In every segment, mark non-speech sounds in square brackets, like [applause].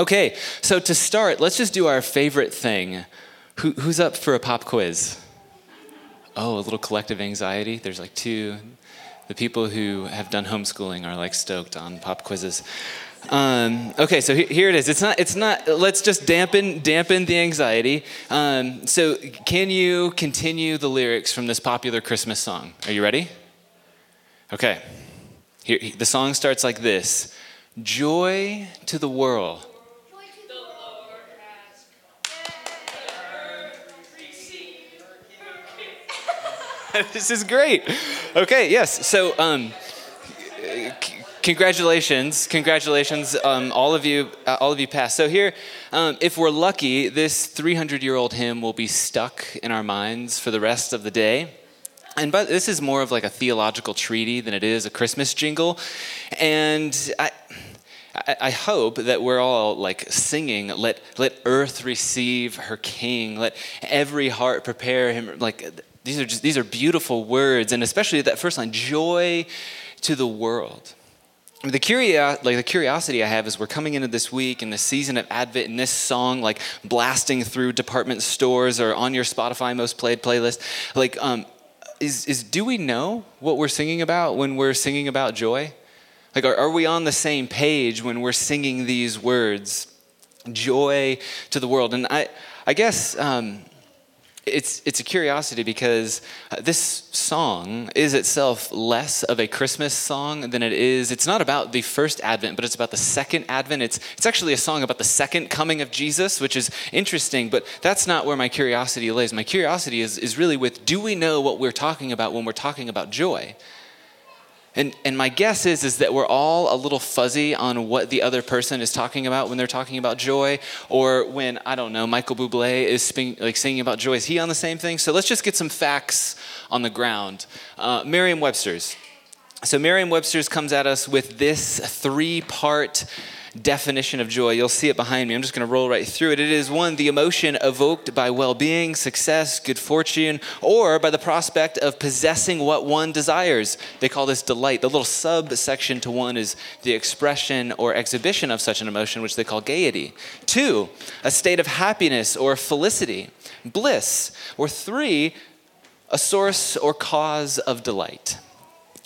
Okay, so to start, let's just do our favorite thing. Who, who's up for a pop quiz? Oh, a little collective anxiety. There's like two. The people who have done homeschooling are like stoked on pop quizzes. Um, okay, so here it is. It's not. It's not. Let's just dampen dampen the anxiety. Um, so, can you continue the lyrics from this popular Christmas song? Are you ready? Okay. Here, the song starts like this: Joy to the world. [laughs] this is great. Okay, yes. So, um, congratulations, congratulations, um, all of you, uh, all of you passed. So here, um, if we're lucky, this 300-year-old hymn will be stuck in our minds for the rest of the day. And but this is more of like a theological treaty than it is a Christmas jingle, and I. I hope that we're all like singing, let, let earth receive her king, let every heart prepare him. Like these are just these are beautiful words, and especially that first line, joy to the world the curio- like the curiosity I have is we're coming into this week and the season of Advent and this song like blasting through department stores or on your Spotify most played playlist. Like, um, is, is do we know what we're singing about when we're singing about joy? Like, are, are we on the same page when we're singing these words? Joy to the world. And I, I guess um, it's, it's a curiosity because uh, this song is itself less of a Christmas song than it is. It's not about the first Advent, but it's about the second Advent. It's, it's actually a song about the second coming of Jesus, which is interesting, but that's not where my curiosity lays. My curiosity is, is really with do we know what we're talking about when we're talking about joy? And, and my guess is, is that we're all a little fuzzy on what the other person is talking about when they're talking about joy, or when, I don't know, Michael Bublé is like singing about joy. Is he on the same thing? So let's just get some facts on the ground. Uh, Merriam Webster's. So Merriam Webster's comes at us with this three part definition of joy. You'll see it behind me. I'm just going to roll right through it. It is one, the emotion evoked by well being, success, good fortune, or by the prospect of possessing what one desires. They call this delight. The little subsection to one is the expression or exhibition of such an emotion, which they call gaiety. Two, a state of happiness or felicity, bliss. Or three, a source or cause of delight.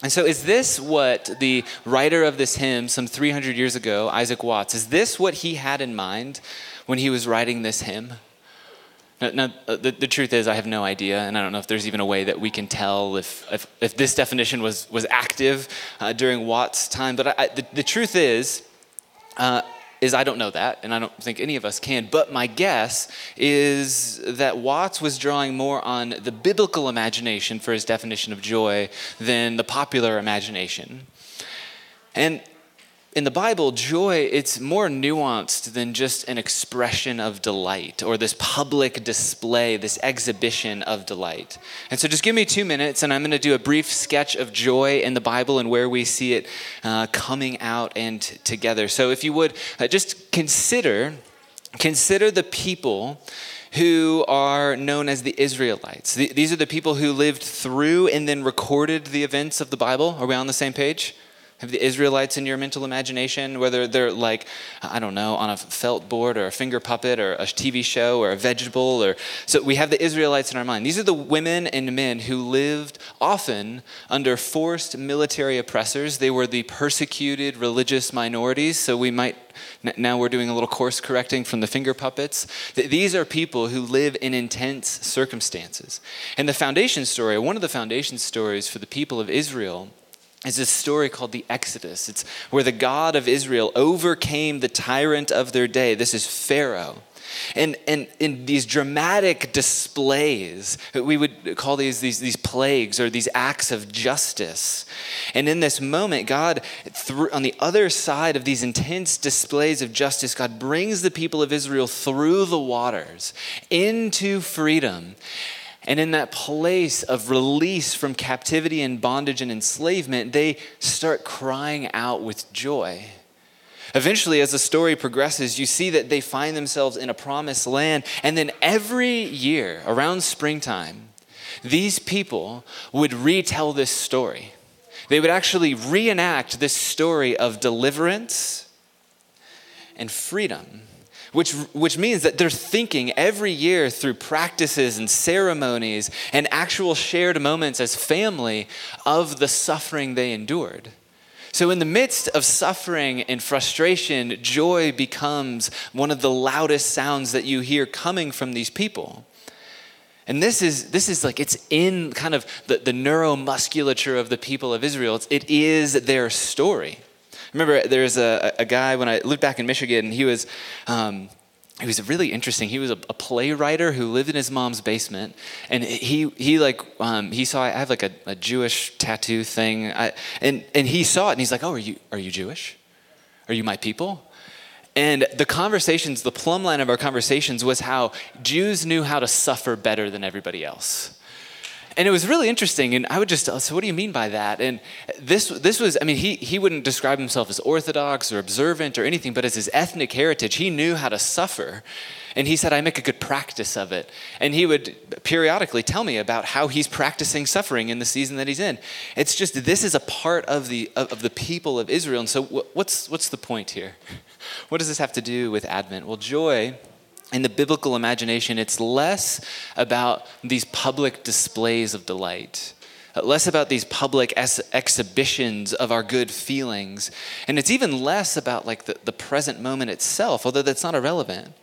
And so, is this what the writer of this hymn some 300 years ago, Isaac Watts, is this what he had in mind when he was writing this hymn? Now, now the, the, truth is, I have no idea, and I don't know if there's even a way that we can tell if, if, if this definition was, was active uh, during Watts' time. But I, the, the, truth is, uh, is I don't know that, and I don't think any of us can. But my guess is that Watts was drawing more on the biblical imagination for his definition of joy than the popular imagination. And in the Bible, joy, it's more nuanced than just an expression of delight or this public display, this exhibition of delight. And so just give me two minutes and I'm going to do a brief sketch of joy in the Bible and where we see it uh, coming out and together. So if you would uh, just consider, consider the people who are known as the Israelites. These are the people who lived through and then recorded the events of the Bible. Are we on the same page? Have the Israelites in your mental imagination, whether they're like, I don't know, on a felt board or a finger puppet or a TV show or a vegetable or so we have the Israelites in our mind. These are the women and men who lived often under forced military oppressors. They were the persecuted religious minorities, so we might now we're doing a little course correcting from the finger puppets. These are people who live in intense circumstances. And the foundation story, one of the foundation stories for the people of Israel is this story called the Exodus. It's where the God of Israel overcame the tyrant of their day. This is Pharaoh. And, and in these dramatic displays, we would call these, these, these plagues or these acts of justice. And in this moment, God, through, on the other side of these intense displays of justice, God brings the people of Israel through the waters into freedom. And in that place of release from captivity and bondage and enslavement, they start crying out with joy. Eventually, as the story progresses, you see that they find themselves in a promised land. And then every year, around springtime, these people would retell this story. They would actually reenact this story of deliverance and freedom. Which, which means that they're thinking every year through practices and ceremonies and actual shared moments as family of the suffering they endured. So, in the midst of suffering and frustration, joy becomes one of the loudest sounds that you hear coming from these people. And this is, this is like, it's in kind of the, the neuromusculature of the people of Israel. It's, it is their story. Remember, there's a, a guy when I lived back in Michigan, he was. Um, he was really interesting. He was a, a, playwright who lived in his mom's basement, and he he like um, he saw I have like a, a Jewish tattoo thing, I, and and he saw it, and he's like, "Oh, are you are you Jewish? Are you my people?" And the conversations, the plumb line of our conversations was how Jews knew how to suffer better than everybody else. And it was really interesting. And I would just, oh, so what do you mean by that? And this, this was, I mean, he, he wouldn't describe himself as Orthodox or observant or anything, but as his ethnic heritage, he knew how to suffer. And he said, I make a good practice of it. And he would periodically tell me about how he's practicing suffering in the season that he's in. It's just, this is a part of the, of, of the people of Israel. And so, what's, what's the point here? [laughs] What does this have to do with Advent? Well, joy in the biblical imagination, it's less about these public displays of delight, less about these public ex- exhibitions of our good feelings. And it's even less about like the, the present moment itself, although that's not irrelevant.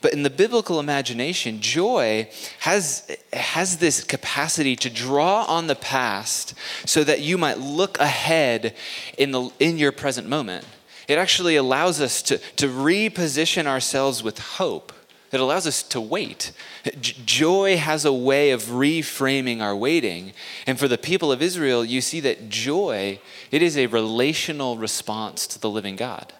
But in the biblical imagination, joy has, has this capacity to draw on the past so that you might look ahead in, the, in your present moment. It actually allows us to, to reposition ourselves with hope it allows us to wait. Joy has a way of reframing our waiting. And for the people of Israel, you see that joy, it is a relational response to the living God.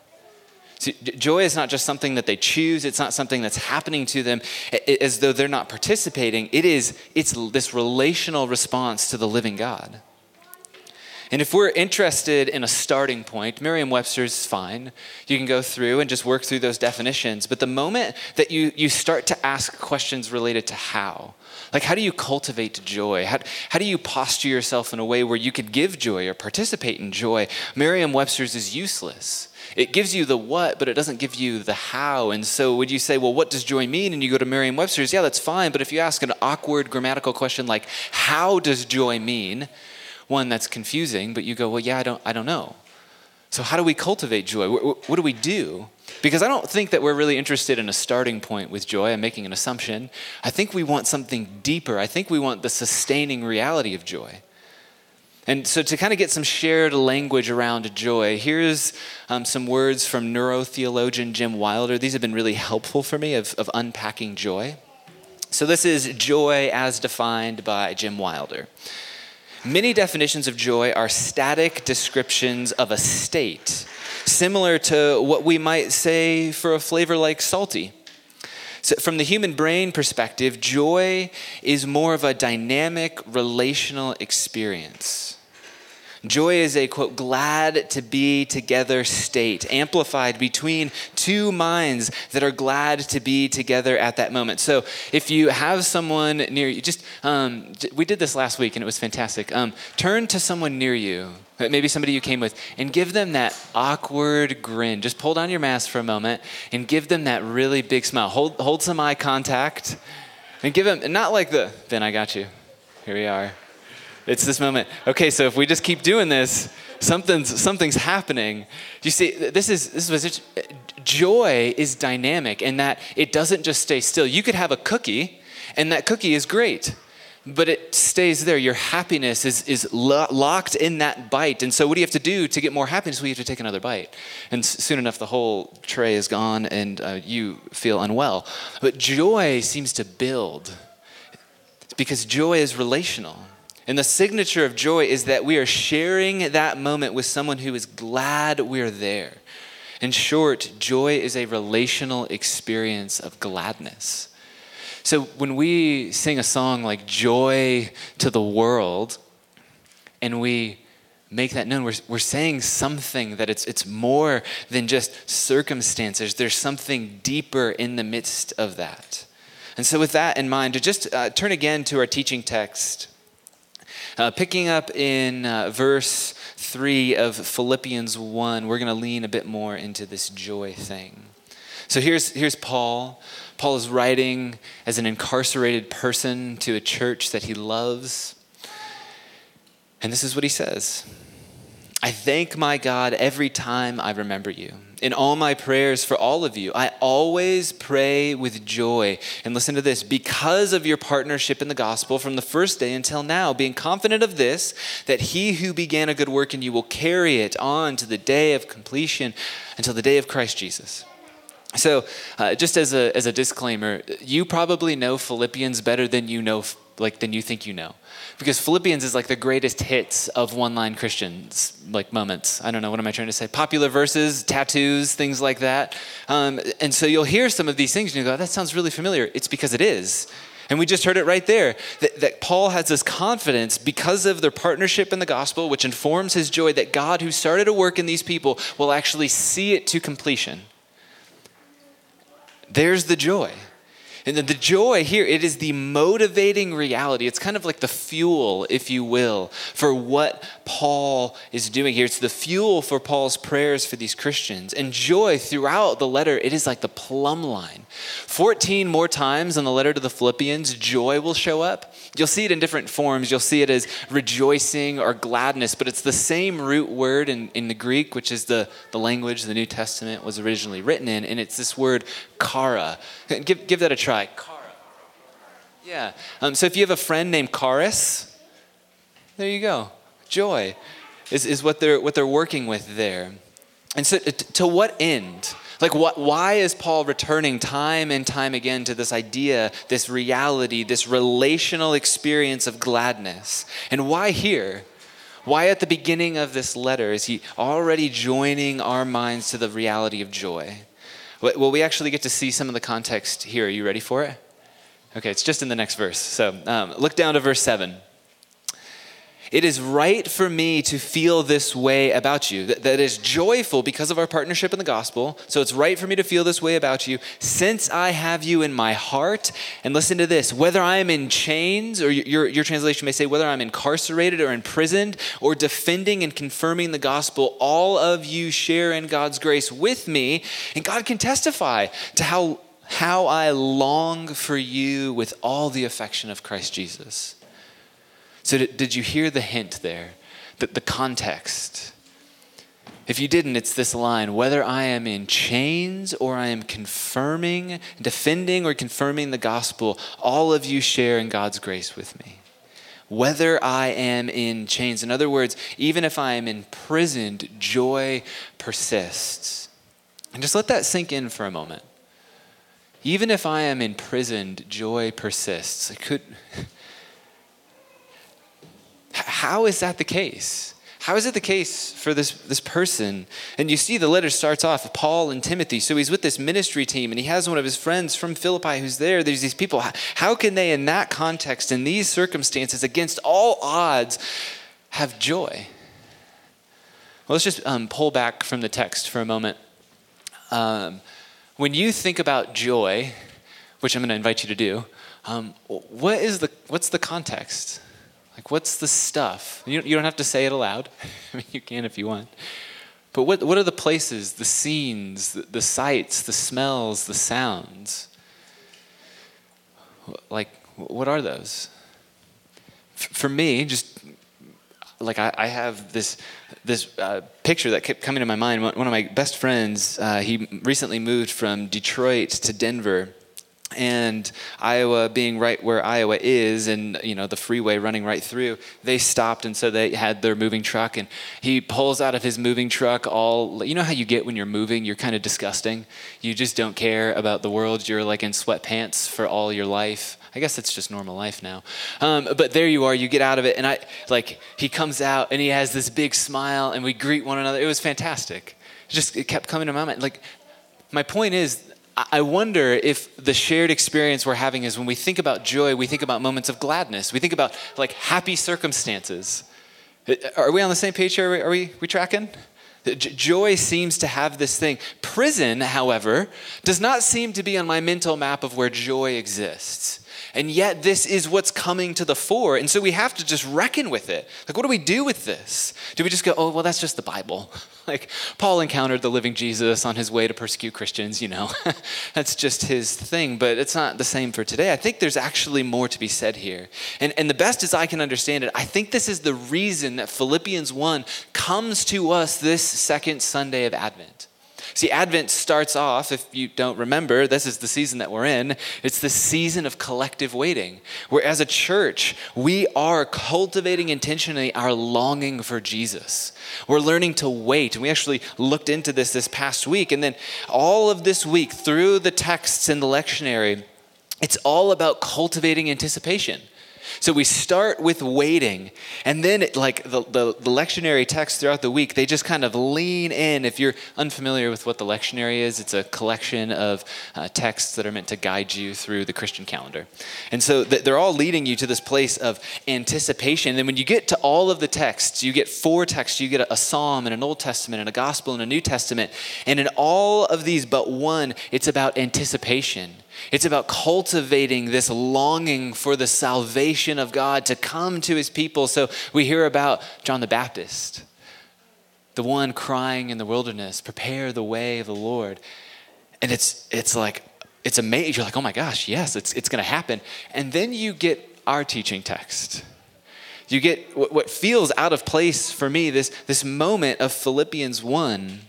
See, joy is not just something that they choose, it's not something that's happening to them as though they're not participating. It is it's this relational response to the living God. And if we're interested in a starting point, Merriam Webster's fine. You can go through and just work through those definitions. But the moment that you, you start to ask questions related to how, like how do you cultivate joy? How, how do you posture yourself in a way where you could give joy or participate in joy? Merriam Webster's is useless. It gives you the what, but it doesn't give you the how. And so, would you say, well, what does joy mean? And you go to Merriam Webster's, yeah, that's fine. But if you ask an awkward grammatical question like, how does joy mean? One that's confusing, but you go, well, yeah, I don't, I don't know. So, how do we cultivate joy? What, what do we do? Because I don't think that we're really interested in a starting point with joy. I'm making an assumption. I think we want something deeper. I think we want the sustaining reality of joy. And so, to kind of get some shared language around joy, here's um, some words from neurotheologian Jim Wilder. These have been really helpful for me of, of unpacking joy. So, this is joy as defined by Jim Wilder. Many definitions of joy are static descriptions of a state, similar to what we might say for a flavor like salty. So from the human brain perspective, joy is more of a dynamic relational experience. Joy is a quote, glad to be together state, amplified between two minds that are glad to be together at that moment. So if you have someone near you, just, um, we did this last week and it was fantastic. Um, turn to someone near you, maybe somebody you came with, and give them that awkward grin. Just pull down your mask for a moment and give them that really big smile. Hold, hold some eye contact and give them, not like the, Ben, I got you. Here we are. It's this moment. Okay, so if we just keep doing this, something's something's happening. You see, this is this was joy is dynamic in that it doesn't just stay still. You could have a cookie, and that cookie is great, but it stays there. Your happiness is is lo- locked in that bite. And so, what do you have to do to get more happiness? You have to take another bite, and soon enough, the whole tray is gone, and uh, you feel unwell. But joy seems to build because joy is relational. And the signature of joy is that we are sharing that moment with someone who is glad we're there. In short, joy is a relational experience of gladness. So when we sing a song like Joy to the World, and we make that known, we're, we're saying something that it's, it's more than just circumstances. There's something deeper in the midst of that. And so, with that in mind, to just uh, turn again to our teaching text uh, picking up in uh, verse 3 of Philippians 1, we're going to lean a bit more into this joy thing. So here's, here's Paul. Paul is writing as an incarcerated person to a church that he loves. And this is what he says I thank my God every time I remember you. In all my prayers for all of you, I always pray with joy. And listen to this because of your partnership in the gospel from the first day until now, being confident of this, that he who began a good work in you will carry it on to the day of completion until the day of Christ Jesus. So, uh, just as a, as a disclaimer, you probably know Philippians better than you know, like, than you think you know because Philippians is like the greatest hits of one line Christians, like moments. I don't know, what am I trying to say? Popular verses, tattoos, things like that. Um, and so you'll hear some of these things and you go, that sounds really familiar. It's because it is. And we just heard it right there that, that, Paul has this confidence because of their partnership in the gospel, which informs his joy that God, who started a work in these people, will actually see it to completion. There's the joy. And the joy here, it is the motivating reality. It's kind of like the fuel, if you will, for what Paul is doing here. It's the fuel for Paul's prayers for these Christians. And joy throughout the letter, it is like the plumb line. 14 more times in the letter to the Philippians, joy will show up. You'll see it in different forms. You'll see it as rejoicing or gladness, but it's the same root word in, in the Greek, which is the, the language the New Testament was originally written in. And it's this word chara. Give, give that a try. Chara. Yeah. Um, so if you have a friend named Charis, there you go. Joy is, is what, they're, what they're working with there. And so, to what end? Like, what, why is Paul returning time and time again to this idea, this reality, this relational experience of gladness? And why here? Why at the beginning of this letter is he already joining our minds to the reality of joy? Well, we actually get to see some of the context here. Are you ready for it? Okay, it's just in the next verse. So um, look down to verse 7. It is right for me to feel this way about you. That, that is joyful because of our partnership in the gospel. So it's right for me to feel this way about you since I have you in my heart. And listen to this whether I am in chains, or your, your translation may say, whether I'm incarcerated or imprisoned, or defending and confirming the gospel, all of you share in God's grace with me. And God can testify to how, how I long for you with all the affection of Christ Jesus. So, did you hear the hint there? The, the context. If you didn't, it's this line whether I am in chains or I am confirming, defending, or confirming the gospel, all of you share in God's grace with me. Whether I am in chains. In other words, even if I am imprisoned, joy persists. And just let that sink in for a moment. Even if I am imprisoned, joy persists. It could. [laughs] How is that the case? How is it the case for this, this person? And you see the letter starts off of Paul and Timothy. So he's with this ministry team and he has one of his friends from Philippi who's there. There's these people. How can they, in that context, in these circumstances, against all odds, have joy? Well, let's just um, pull back from the text for a moment. Um, when you think about joy, which I'm going to invite you to do, um, what is the, what's the context? Like, what's the stuff? You, you don't have to say it aloud. [laughs] I mean, you can if you want. But what, what are the places, the scenes, the, the sights, the smells, the sounds? Like, what are those? F- for me, just like I, I, have this this uh, picture that kept coming to my mind. One, of my best friends, uh, he recently moved from Detroit to Denver, and Iowa being right where Iowa is and you know the freeway running right through they stopped and so they had their moving truck and he pulls out of his moving truck all you know how you get when you're moving you're kind of disgusting you just don't care about the world you're like in sweatpants for all your life I guess it's just normal life now. Um, but there you are, you get out of it, and I like he comes out and he has this big smile, and we greet one another. It was fantastic. It just it kept coming to my mind. Like my point is, I wonder if the shared experience we're having is when we think about joy, we think about moments of gladness. We think about like happy circumstances. Uh, are we on the same page here? Are we, are we, we tracking? Joy seems to have this thing. Prison, however, does not seem to be on my mental map of where joy exists. And yet, this is what's coming to the fore. And so we have to just reckon with it. Like, what do we do with this? Do we just go, oh, well, that's just the Bible? Like, Paul encountered the living Jesus on his way to persecute Christians, you know. [laughs] that's just his thing. But it's not the same for today. I think there's actually more to be said here. And, and the best as I can understand it, I think this is the reason that Philippians 1 comes to us this second Sunday of Advent. See, Advent starts off, if you don't remember, this is the season that we're in. It's the season of collective waiting, where as a church, we are cultivating intentionally our longing for Jesus. We're learning to wait. And we actually looked into this this past week. And then all of this week, through the texts in the lectionary, it's all about cultivating anticipation. So we start with waiting, and then it, like the, the, the, lectionary text throughout the week, they just kind of lean in. If you're unfamiliar with what the lectionary is, it's a collection of uh, texts that are meant to guide you through the Christian calendar. And so th- they're all leading you to this place of anticipation. And then when you get to all of the texts, you get four texts. You get a, a psalm and an Old Testament and a gospel and a New Testament. And in all of these but one, it's about anticipation. It's about cultivating this longing for the salvation of God to come to his people. So we hear about John the Baptist, the one crying in the wilderness, prepare the way of the Lord. And it's, it's like, it's amazing. You're like, oh my gosh, yes, it's, it's going to happen. And then you get our teaching text. You get what feels out of place for me, this, this moment of Philippians 1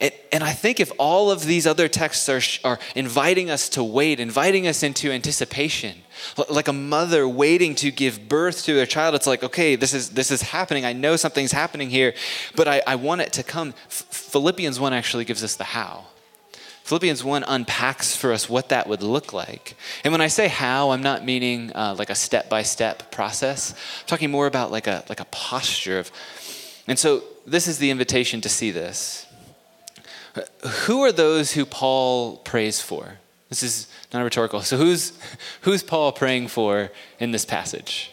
and, and I think if all of these other texts are, are inviting us to wait, inviting us into anticipation, like a mother waiting to give birth to their child, it's like, okay, this is, this is happening. I know something's happening here, but I, I want it to come. Philippians 1 actually gives us the how. Philippians 1 unpacks for us what that would look like. And when I say how, I'm not meaning uh, like a step by step process. I'm talking more about like a, like a posture of. And so this is the invitation to see this. Who are those who Paul prays for? This is not rhetorical. So who's who's Paul praying for in this passage?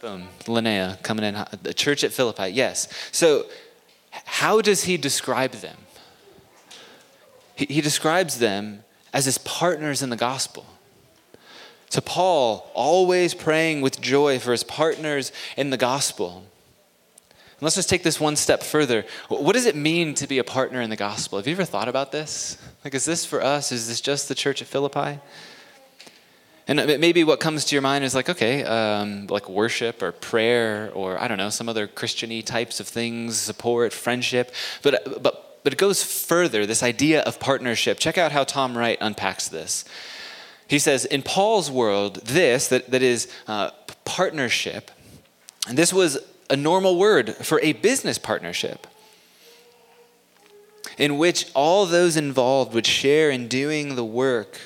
Boom, Linnea coming in. The church at Philippi, yes. So, how does he describe them? He, he describes them as his partners in the gospel. So, Paul, always praying with joy for his partners in the gospel. Let's just take this one step further. What does it mean to be a partner in the gospel? Have you ever thought about this? Like, is this for us? Is this just the church at Philippi? And maybe what comes to your mind is like, okay, um, like worship or prayer or I don't know, some other Christiany types of things, support, friendship. But, but, but it goes further, this idea of partnership. Check out how Tom Wright unpacks this. He says, in Paul's world, this, that, that is uh, partnership, and this was a normal word for a business partnership in which all those involved would share in doing the work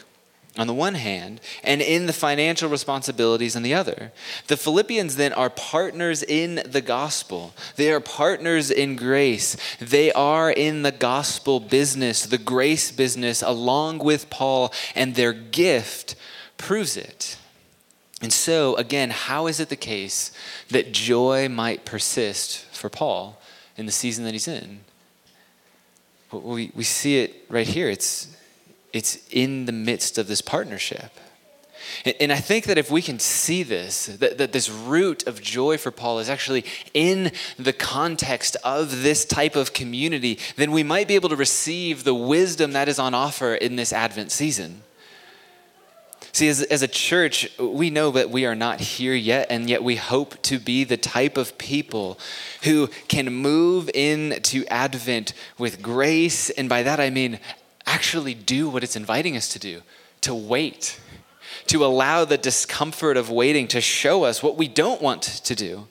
on the one hand and in the financial responsibilities on the other. The Philippians then are partners in the gospel. They are partners in grace. They are in the gospel business, the grace business, along with Paul, and their gift proves it. And so, again, how is it the case that joy might persist for Paul in the season that he's in? We, we see it right here. It's, it's in the midst of this partnership. And, and I think that if we can see this, that, that this root of joy for Paul is actually in the context of this type of community, then we might be able to receive the wisdom that is on offer in this Advent season. See, as, as a church, we know that we are not here yet, and yet we hope to be the type of people who can move into Advent with grace. And by that I mean actually do what it's inviting us to do to wait, to allow the discomfort of waiting to show us what we don't want to do.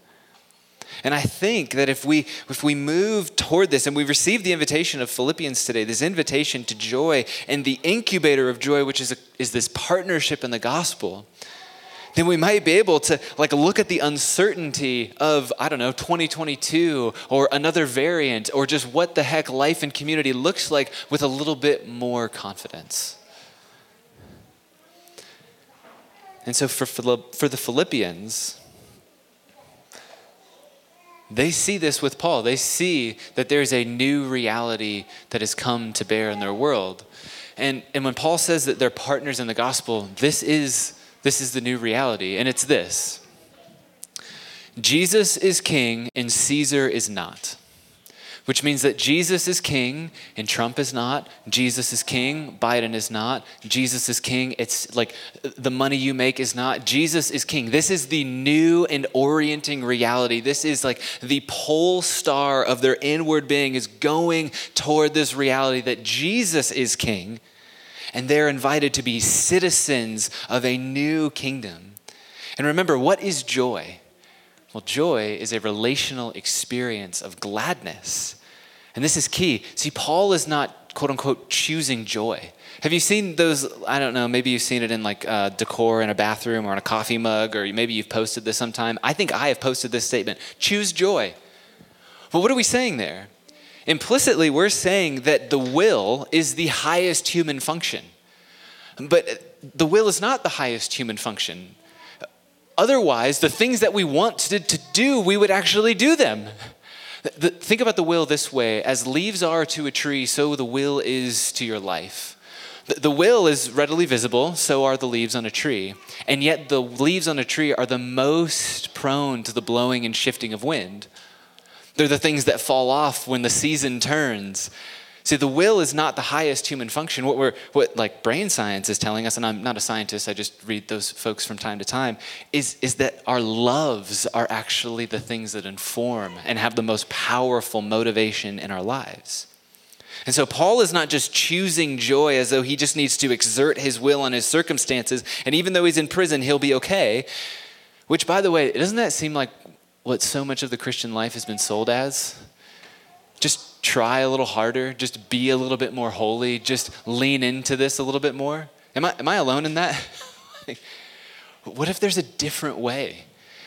And I think that if we if we move toward this and we receive the invitation of Philippians today, this invitation to joy and the incubator of joy, which is a, is this partnership in the gospel, then we might be able to like look at the uncertainty of I don't know 2022 or another variant or just what the heck life and community looks like with a little bit more confidence. And so for, for the Philippians, they see this with Paul. They see that there's a new reality that has come to bear in their world. And, and when Paul says that they're partners in the gospel, this is, this is the new reality. And it's this Jesus is king and Caesar is not which means that Jesus is king and Trump is not. Jesus is king, Biden is not. Jesus is king, it's like the money you make is not. Jesus is king. This is the new and orienting reality. This is like the pole star of their inward being is going toward this reality that Jesus is king and they're invited to be citizens of a new kingdom. And remember, what is joy? Well, joy is a relational experience of gladness. And this is key. See, Paul is not, quote unquote, choosing joy. Have you seen those? I don't know, maybe you've seen it in like uh, decor in a bathroom or on a coffee mug, or maybe you've posted this sometime. I think I have posted this statement choose joy. But what are we saying there? Implicitly, we're saying that the will is the highest human function. But the will is not the highest human function. Otherwise, the things that we want to, to do, we would actually do them. The, think about the will this way as leaves are to a tree, so the will is to your life. The, the will is readily visible, so are the leaves on a tree. And yet, the leaves on a tree are the most prone to the blowing and shifting of wind. They're the things that fall off when the season turns. See, the will is not the highest human function. What we're, what like brain science is telling us, and I'm not a scientist, I just read those folks from time to time, is, is that our loves are actually the things that inform and have the most powerful motivation in our lives. And so Paul is not just choosing joy as though he just needs to exert his will on his circumstances, and even though he's in prison, he'll be okay. Which, by the way, doesn't that seem like what so much of the Christian life has been sold as? Try a little harder, just be a little bit more holy, just lean into this a little bit more? Am I, am I alone in that? [laughs] what if there's a different way?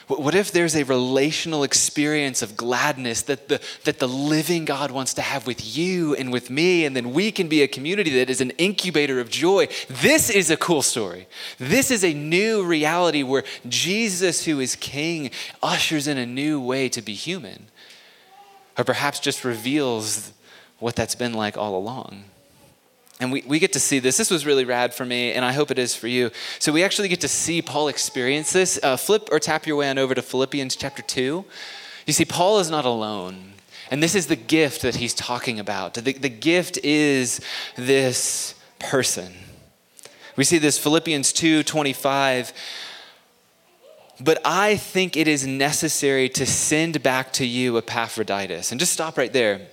What if there's a relational experience of gladness that the, that the living God wants to have with you and with me, and then we can be a community that is an incubator of joy? This is a cool story. This is a new reality where Jesus, who is King, ushers in a new way to be human or perhaps just reveals what that's been like all along. And we, we get to see this. This was really rad for me, and I hope it is for you. So we actually get to see Paul experience this. Uh, flip or tap your way on over to Philippians chapter 2. You see, Paul is not alone. And this is the gift that he's talking about. The, the gift is this person. We see this Philippians 2 25 but I think it is necessary to send back to you Epaphroditus. And just stop right there.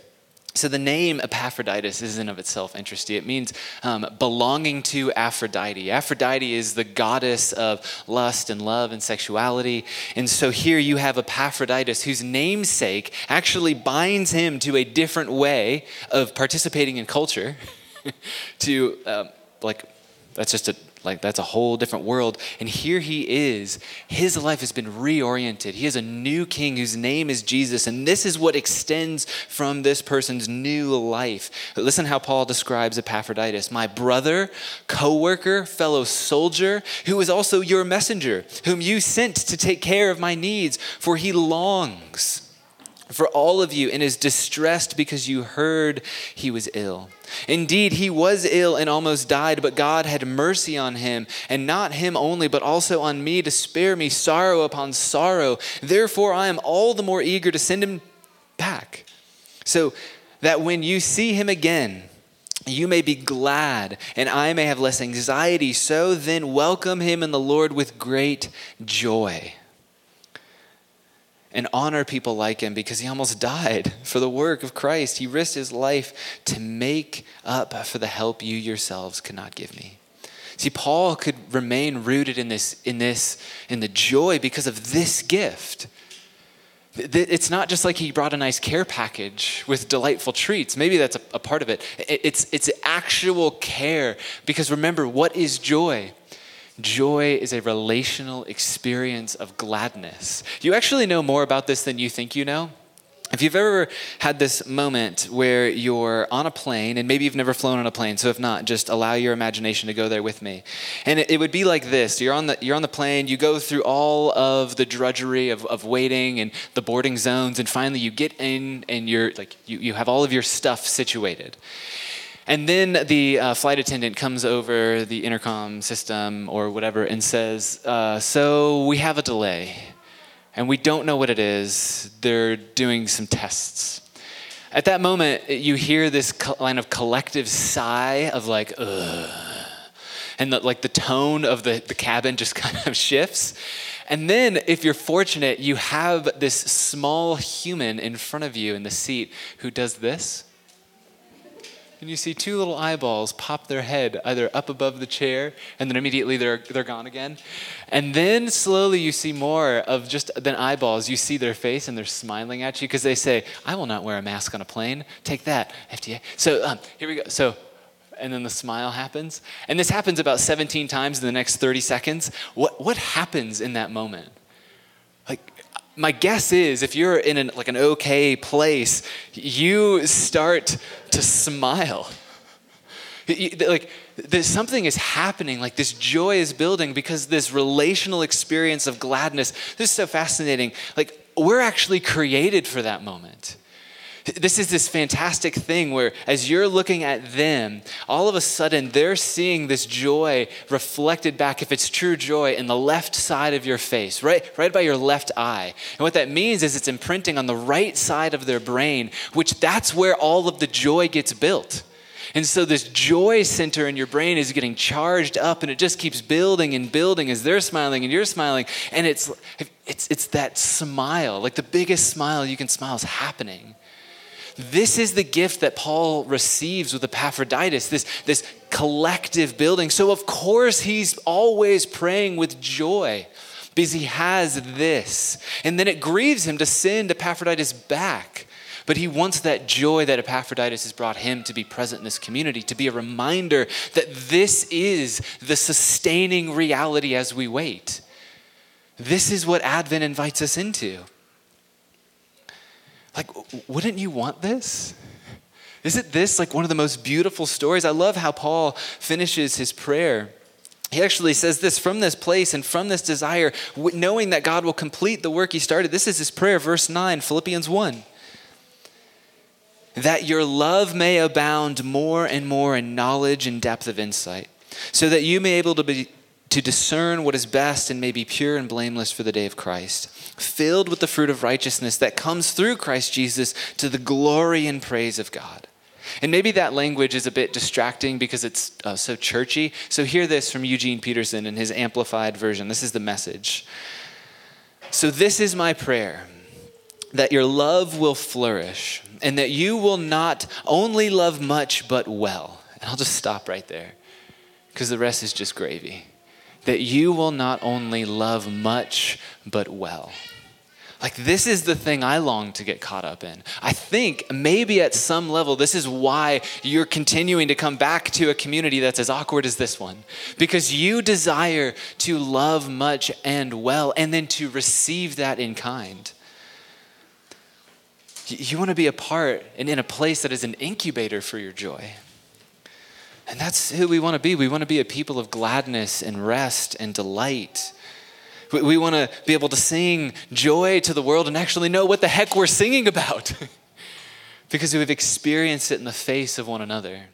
So, the name Epaphroditus is in of itself interesting. It means um, belonging to Aphrodite. Aphrodite is the goddess of lust and love and sexuality. And so, here you have Epaphroditus, whose namesake actually binds him to a different way of participating in culture, [laughs] to uh, like, that's just a like that's a whole different world. And here he is. His life has been reoriented. He has a new king whose name is Jesus. And this is what extends from this person's new life. But listen how Paul describes Epaphroditus my brother, co worker, fellow soldier, who is also your messenger, whom you sent to take care of my needs, for he longs for all of you and is distressed because you heard he was ill. Indeed, he was ill and almost died, but God had mercy on him, and not him only, but also on me to spare me sorrow upon sorrow. Therefore, I am all the more eager to send him back, so that when you see him again, you may be glad, and I may have less anxiety. So then, welcome him in the Lord with great joy and honor people like him because he almost died for the work of Christ. He risked his life to make up for the help you yourselves could not give me. See, Paul could remain rooted in this, in this, in the joy because of this gift. It's not just like he brought a nice care package with delightful treats. Maybe that's a, a part of it. It's, it's actual care because remember, what is joy? Joy is a relational experience of gladness. You actually know more about this than you think you know. If you've ever had this moment where you're on a plane, and maybe you've never flown on a plane, so if not, just allow your imagination to go there with me. And it, would be like this you're on, the, you're on the plane, you go through all of the drudgery of, of waiting and the boarding zones, and finally you get in and you're like, you, you have all of your stuff situated. And then the uh, flight attendant comes over the intercom system or whatever and says, uh, So we have a delay, and we don't know what it is. They're doing some tests. At that moment, you hear this kind of collective sigh of like, ugh. And the, like the tone of the, the cabin just [laughs] kind of shifts. And then, if you're fortunate, you have this small human in front of you in the seat who does this and you see two little eyeballs pop their head either up above the chair and then immediately they're, they're gone again. And then slowly you see more of just than eyeballs. You see their face and they're smiling at you because they say, I will not wear a mask on a plane. Take that, FDA. So um, here we go. So and then the smile happens. And this happens about 17 times in the next 30 seconds. What, what happens in that moment? My guess is if you're in an, like an okay place, you start to smile. Like there's something is happening, like this joy is building because this relational experience of gladness. This is so fascinating. Like we're actually created for that moment. This is this fantastic thing where, as you're looking at them, all of a sudden they're seeing this joy reflected back, if it's true joy, in the left side of your face, right, right by your left eye. And what that means is it's imprinting on the right side of their brain, which that's where all of the joy gets built. And so this joy center in your brain is getting charged up and it just keeps building and building as they're smiling and you're smiling. And it's, it's, it's that smile, like the biggest smile you can smile is happening. This is the gift that Paul receives with Epaphroditus, this, this collective building. So, of course, he's always praying with joy because he has this. And then it grieves him to send Epaphroditus back. But he wants that joy that Epaphroditus has brought him to be present in this community, to be a reminder that this is the sustaining reality as we wait. This is what Advent invites us into. Like, wouldn't you want this? Isn't this like one of the most beautiful stories? I love how Paul finishes his prayer. He actually says this from this place and from this desire, knowing that God will complete the work he started. This is his prayer, verse 9, Philippians 1. That your love may abound more and more in knowledge and depth of insight, so that you may be able to be to discern what is best and may be pure and blameless for the day of Christ, filled with the fruit of righteousness that comes through Christ Jesus to the glory and praise of God. And maybe that language is a bit distracting because it's uh, so churchy. So hear this from Eugene Peterson in his amplified version. This is the message. So, this is my prayer that your love will flourish and that you will not only love much but well. And I'll just stop right there because the rest is just gravy that you will not only love much, but well. Like, this is the thing I long to get caught up in. I think maybe at some level, this is why you're continuing to come back to a community that's as awkward as this one. Because you desire to love much and well, and then to receive that in kind. You want to be a part and in a place that is an incubator for your joy. And that's who we want to be. We want to be a people of gladness and rest and delight. We, we want to be able to sing joy to the world and actually know what the heck we're singing about [laughs] because we've experienced it in the face of one another.